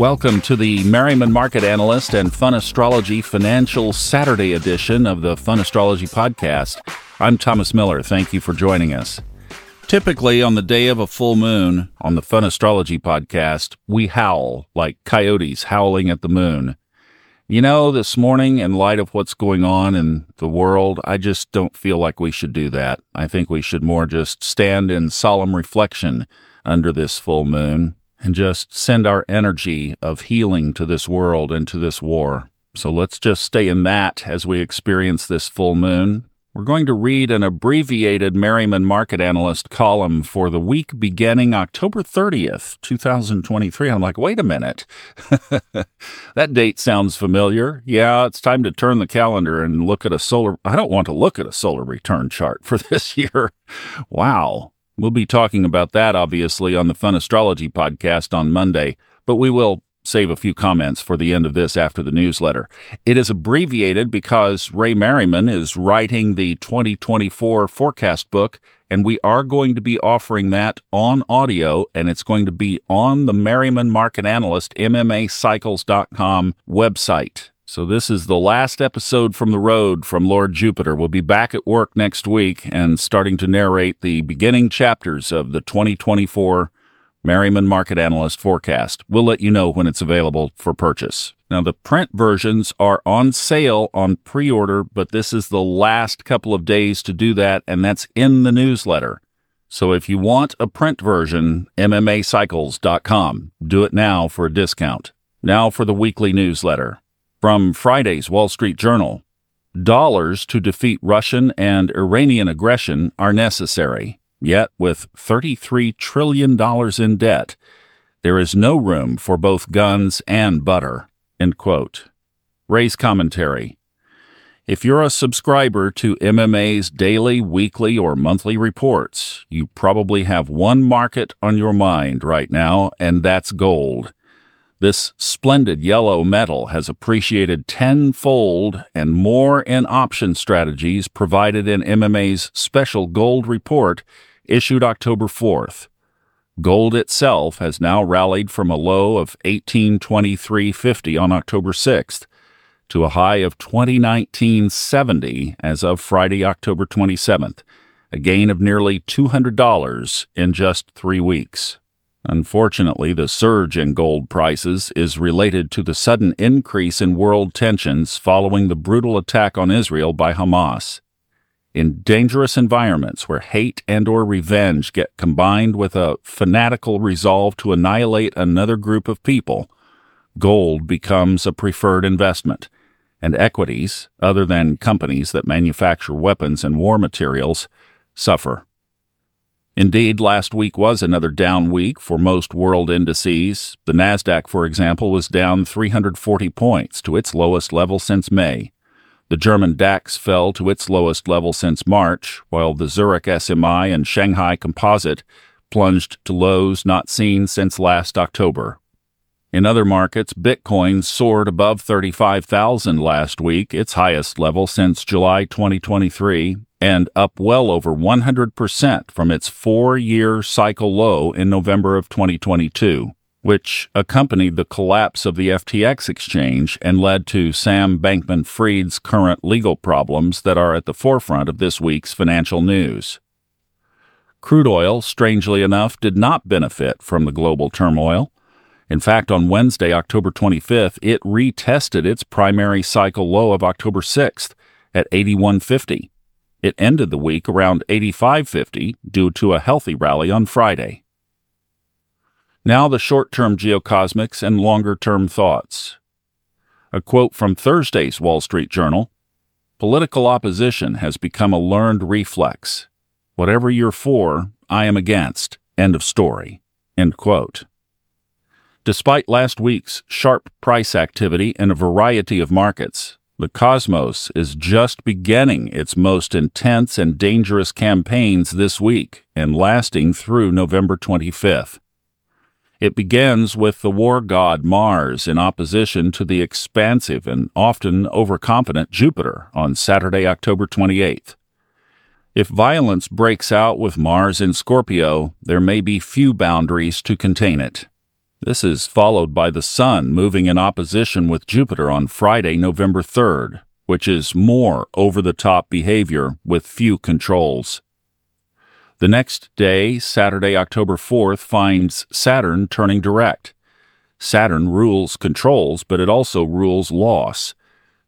Welcome to the Merriman Market Analyst and Fun Astrology Financial Saturday edition of the Fun Astrology Podcast. I'm Thomas Miller. Thank you for joining us. Typically, on the day of a full moon on the Fun Astrology Podcast, we howl like coyotes howling at the moon. You know, this morning, in light of what's going on in the world, I just don't feel like we should do that. I think we should more just stand in solemn reflection under this full moon and just send our energy of healing to this world and to this war. So let's just stay in that as we experience this full moon. We're going to read an abbreviated Merriman Market Analyst column for the week beginning October 30th, 2023. I'm like, wait a minute. that date sounds familiar. Yeah, it's time to turn the calendar and look at a solar. I don't want to look at a solar return chart for this year. Wow. We'll be talking about that, obviously, on the Fun Astrology podcast on Monday, but we will save a few comments for the end of this after the newsletter. It is abbreviated because Ray Merriman is writing the 2024 forecast book, and we are going to be offering that on audio, and it's going to be on the Merriman Market Analyst, MMAcycles.com website. So, this is the last episode from the road from Lord Jupiter. We'll be back at work next week and starting to narrate the beginning chapters of the 2024 Merriman Market Analyst forecast. We'll let you know when it's available for purchase. Now, the print versions are on sale on pre order, but this is the last couple of days to do that, and that's in the newsletter. So, if you want a print version, MMAcycles.com. Do it now for a discount. Now for the weekly newsletter. From Friday's Wall Street Journal Dollars to defeat Russian and Iranian aggression are necessary. Yet, with $33 trillion in debt, there is no room for both guns and butter. End quote. Ray's commentary. If you're a subscriber to MMA's daily, weekly, or monthly reports, you probably have one market on your mind right now, and that's gold. This splendid yellow metal has appreciated tenfold and more in option strategies provided in MMA's special gold report issued October 4th. Gold itself has now rallied from a low of 1823.50 on October 6th to a high of 2019.70 as of Friday, October 27th, a gain of nearly $200 in just 3 weeks. Unfortunately, the surge in gold prices is related to the sudden increase in world tensions following the brutal attack on Israel by Hamas. In dangerous environments where hate and or revenge get combined with a fanatical resolve to annihilate another group of people, gold becomes a preferred investment, and equities, other than companies that manufacture weapons and war materials, suffer. Indeed, last week was another down week for most world indices. The Nasdaq, for example, was down 340 points to its lowest level since May. The German DAX fell to its lowest level since March, while the Zurich SMI and Shanghai Composite plunged to lows not seen since last October. In other markets, Bitcoin soared above 35,000 last week, its highest level since July 2023, and up well over 100% from its four year cycle low in November of 2022, which accompanied the collapse of the FTX exchange and led to Sam Bankman Fried's current legal problems that are at the forefront of this week's financial news. Crude oil, strangely enough, did not benefit from the global turmoil. In fact, on Wednesday, October 25th, it retested its primary cycle low of October 6th at 81.50 it ended the week around 85.50 due to a healthy rally on Friday. Now the short-term geocosmics and longer-term thoughts. A quote from Thursday's Wall Street Journal, Political opposition has become a learned reflex. Whatever you're for, I am against. End of story. End quote. Despite last week's sharp price activity in a variety of markets, the cosmos is just beginning its most intense and dangerous campaigns this week and lasting through November 25th. It begins with the war god Mars in opposition to the expansive and often overconfident Jupiter on Saturday, October 28th. If violence breaks out with Mars in Scorpio, there may be few boundaries to contain it. This is followed by the Sun moving in opposition with Jupiter on Friday, November 3rd, which is more over the top behavior with few controls. The next day, Saturday, October 4th, finds Saturn turning direct. Saturn rules controls, but it also rules loss.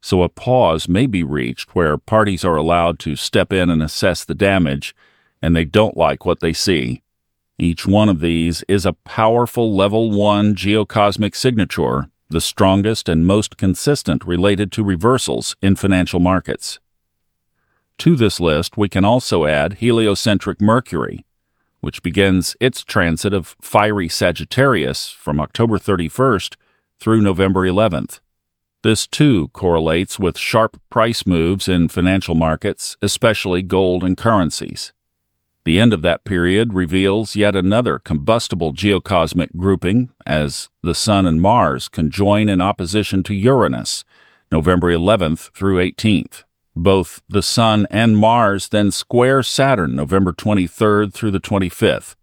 So a pause may be reached where parties are allowed to step in and assess the damage, and they don't like what they see. Each one of these is a powerful level 1 geocosmic signature, the strongest and most consistent related to reversals in financial markets. To this list, we can also add heliocentric Mercury, which begins its transit of fiery Sagittarius from October 31st through November 11th. This too correlates with sharp price moves in financial markets, especially gold and currencies. The end of that period reveals yet another combustible geocosmic grouping as the Sun and Mars conjoin in opposition to Uranus, November 11th through 18th. Both the Sun and Mars then square Saturn November 23rd through the 25th.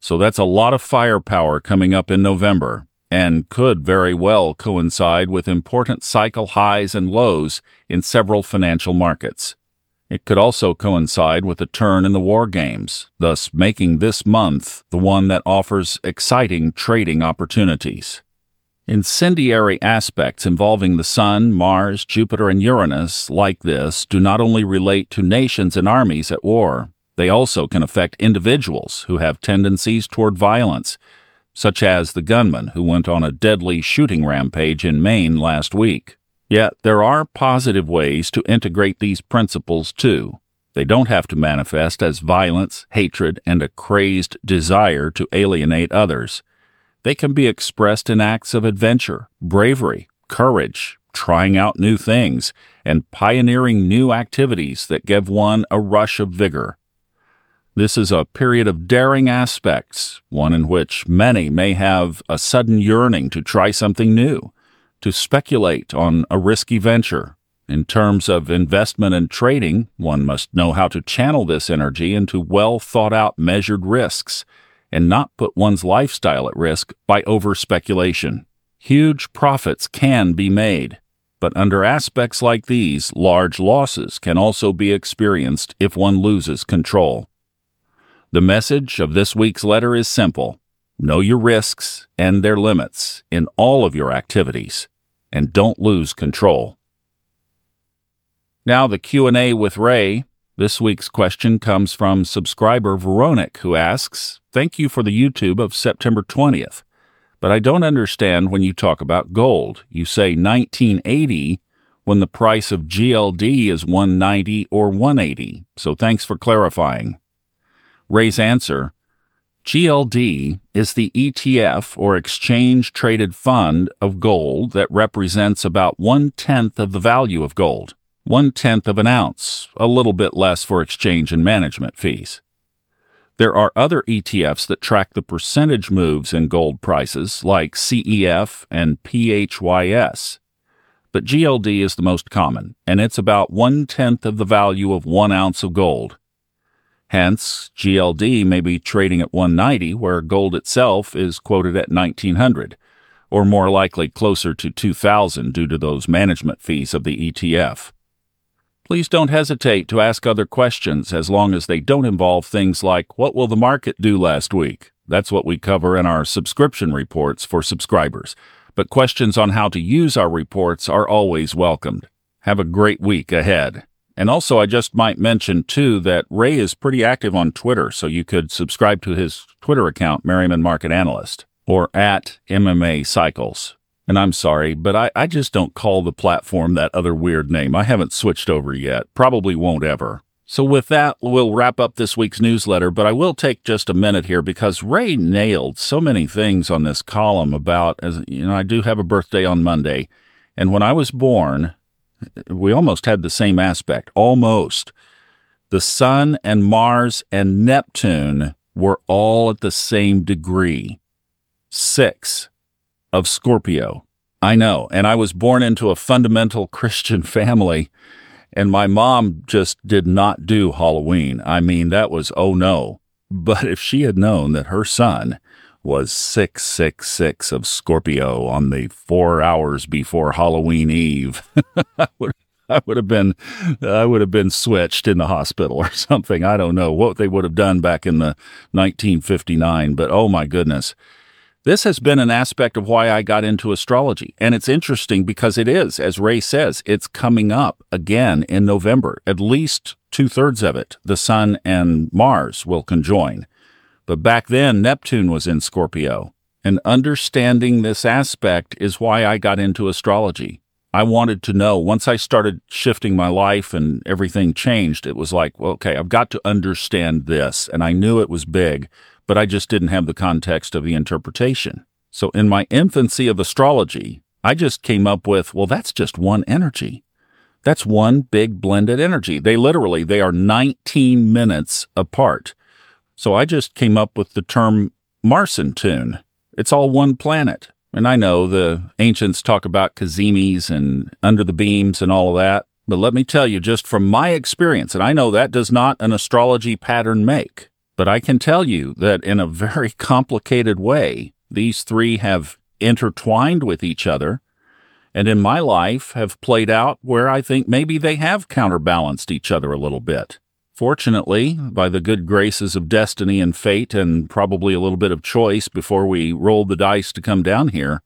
So that's a lot of firepower coming up in November and could very well coincide with important cycle highs and lows in several financial markets. It could also coincide with a turn in the war games, thus making this month the one that offers exciting trading opportunities. Incendiary aspects involving the Sun, Mars, Jupiter, and Uranus, like this, do not only relate to nations and armies at war, they also can affect individuals who have tendencies toward violence, such as the gunman who went on a deadly shooting rampage in Maine last week. Yet there are positive ways to integrate these principles too. They don't have to manifest as violence, hatred, and a crazed desire to alienate others. They can be expressed in acts of adventure, bravery, courage, trying out new things, and pioneering new activities that give one a rush of vigor. This is a period of daring aspects, one in which many may have a sudden yearning to try something new to speculate on a risky venture. In terms of investment and trading, one must know how to channel this energy into well thought out measured risks and not put one's lifestyle at risk by over speculation. Huge profits can be made, but under aspects like these, large losses can also be experienced if one loses control. The message of this week's letter is simple Know your risks and their limits in all of your activities and don't lose control. Now the Q&A with Ray. This week's question comes from subscriber Veronic who asks, "Thank you for the YouTube of September 20th, but I don't understand when you talk about gold. You say 1980 when the price of GLD is 190 or 180. So thanks for clarifying." Ray's answer, GLD is the ETF or exchange traded fund of gold that represents about one tenth of the value of gold, one tenth of an ounce, a little bit less for exchange and management fees. There are other ETFs that track the percentage moves in gold prices, like CEF and PHYS. But GLD is the most common, and it's about one tenth of the value of one ounce of gold. Hence, GLD may be trading at 190 where gold itself is quoted at 1900 or more likely closer to 2000 due to those management fees of the ETF. Please don't hesitate to ask other questions as long as they don't involve things like what will the market do last week? That's what we cover in our subscription reports for subscribers. But questions on how to use our reports are always welcomed. Have a great week ahead. And also, I just might mention too that Ray is pretty active on Twitter, so you could subscribe to his Twitter account, Merriman Market Analyst, or at MMA Cycles. And I'm sorry, but I, I just don't call the platform that other weird name. I haven't switched over yet. Probably won't ever. So with that, we'll wrap up this week's newsletter, but I will take just a minute here because Ray nailed so many things on this column about, as you know, I do have a birthday on Monday. And when I was born, we almost had the same aspect, almost. The Sun and Mars and Neptune were all at the same degree. Six of Scorpio. I know, and I was born into a fundamental Christian family, and my mom just did not do Halloween. I mean, that was oh no. But if she had known that her son was 666 of Scorpio on the four hours before Halloween Eve. I would have been I would have been switched in the hospital or something. I don't know what they would have done back in the 1959, but oh my goodness. This has been an aspect of why I got into astrology. And it's interesting because it is, as Ray says, it's coming up again in November. At least two thirds of it, the Sun and Mars will conjoin. But back then, Neptune was in Scorpio. And understanding this aspect is why I got into astrology. I wanted to know once I started shifting my life and everything changed, it was like, well, okay, I've got to understand this. And I knew it was big but I just didn't have the context of the interpretation. So in my infancy of astrology, I just came up with, well, that's just one energy. That's one big blended energy. They literally, they are 19 minutes apart. So I just came up with the term Marsan tune. It's all one planet. And I know the ancients talk about Cazimis and under the beams and all of that. But let me tell you, just from my experience, and I know that does not an astrology pattern make. But I can tell you that in a very complicated way, these three have intertwined with each other, and in my life have played out where I think maybe they have counterbalanced each other a little bit. Fortunately, by the good graces of destiny and fate, and probably a little bit of choice before we rolled the dice to come down here,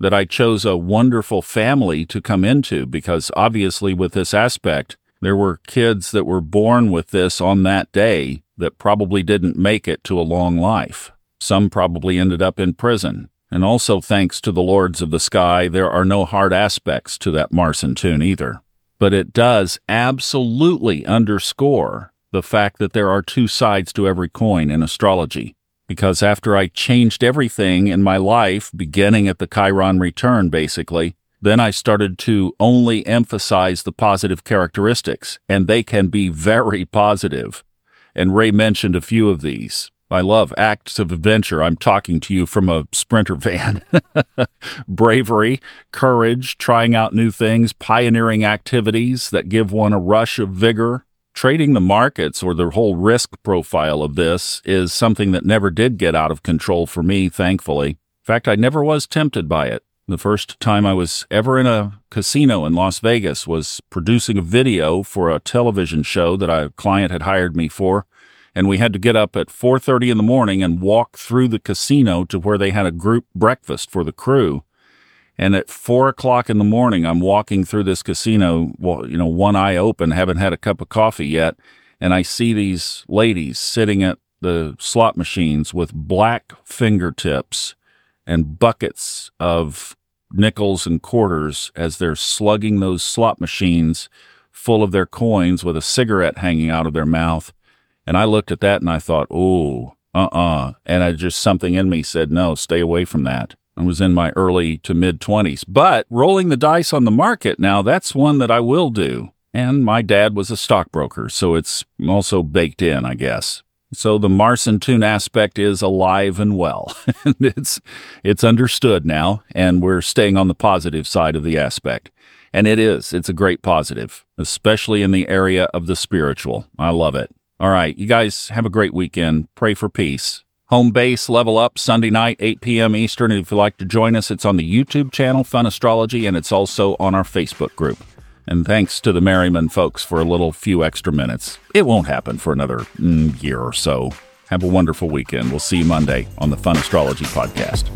that I chose a wonderful family to come into because obviously, with this aspect, there were kids that were born with this on that day that probably didn't make it to a long life. Some probably ended up in prison. And also, thanks to the lords of the sky, there are no hard aspects to that Marsan tune either. But it does absolutely underscore the fact that there are two sides to every coin in astrology. Because after I changed everything in my life, beginning at the Chiron return, basically, then I started to only emphasize the positive characteristics, and they can be very positive. and Ray mentioned a few of these. I love acts of adventure. I'm talking to you from a sprinter van. Bravery, courage, trying out new things, pioneering activities that give one a rush of vigor. Trading the markets or the whole risk profile of this is something that never did get out of control for me, thankfully. In fact, I never was tempted by it. The first time I was ever in a casino in Las Vegas was producing a video for a television show that a client had hired me for, and we had to get up at 4:30 in the morning and walk through the casino to where they had a group breakfast for the crew. And at four o'clock in the morning, I'm walking through this casino, well, you know, one eye open, haven't had a cup of coffee yet, and I see these ladies sitting at the slot machines with black fingertips and buckets of nickels and quarters as they're slugging those slot machines full of their coins with a cigarette hanging out of their mouth. And I looked at that and I thought, oh, uh uh-uh. uh. And I just, something in me said, no, stay away from that. I was in my early to mid 20s. But rolling the dice on the market now, that's one that I will do. And my dad was a stockbroker, so it's also baked in, I guess. So the Marsan tune aspect is alive and well. And it's it's understood now, and we're staying on the positive side of the aspect. And it is. It's a great positive, especially in the area of the spiritual. I love it. All right, you guys have a great weekend. Pray for peace. Home base level up Sunday night, 8 p.m. Eastern. If you'd like to join us, it's on the YouTube channel, Fun Astrology, and it's also on our Facebook group. And thanks to the Merriman folks for a little few extra minutes. It won't happen for another mm, year or so. Have a wonderful weekend. We'll see you Monday on the Fun Astrology Podcast.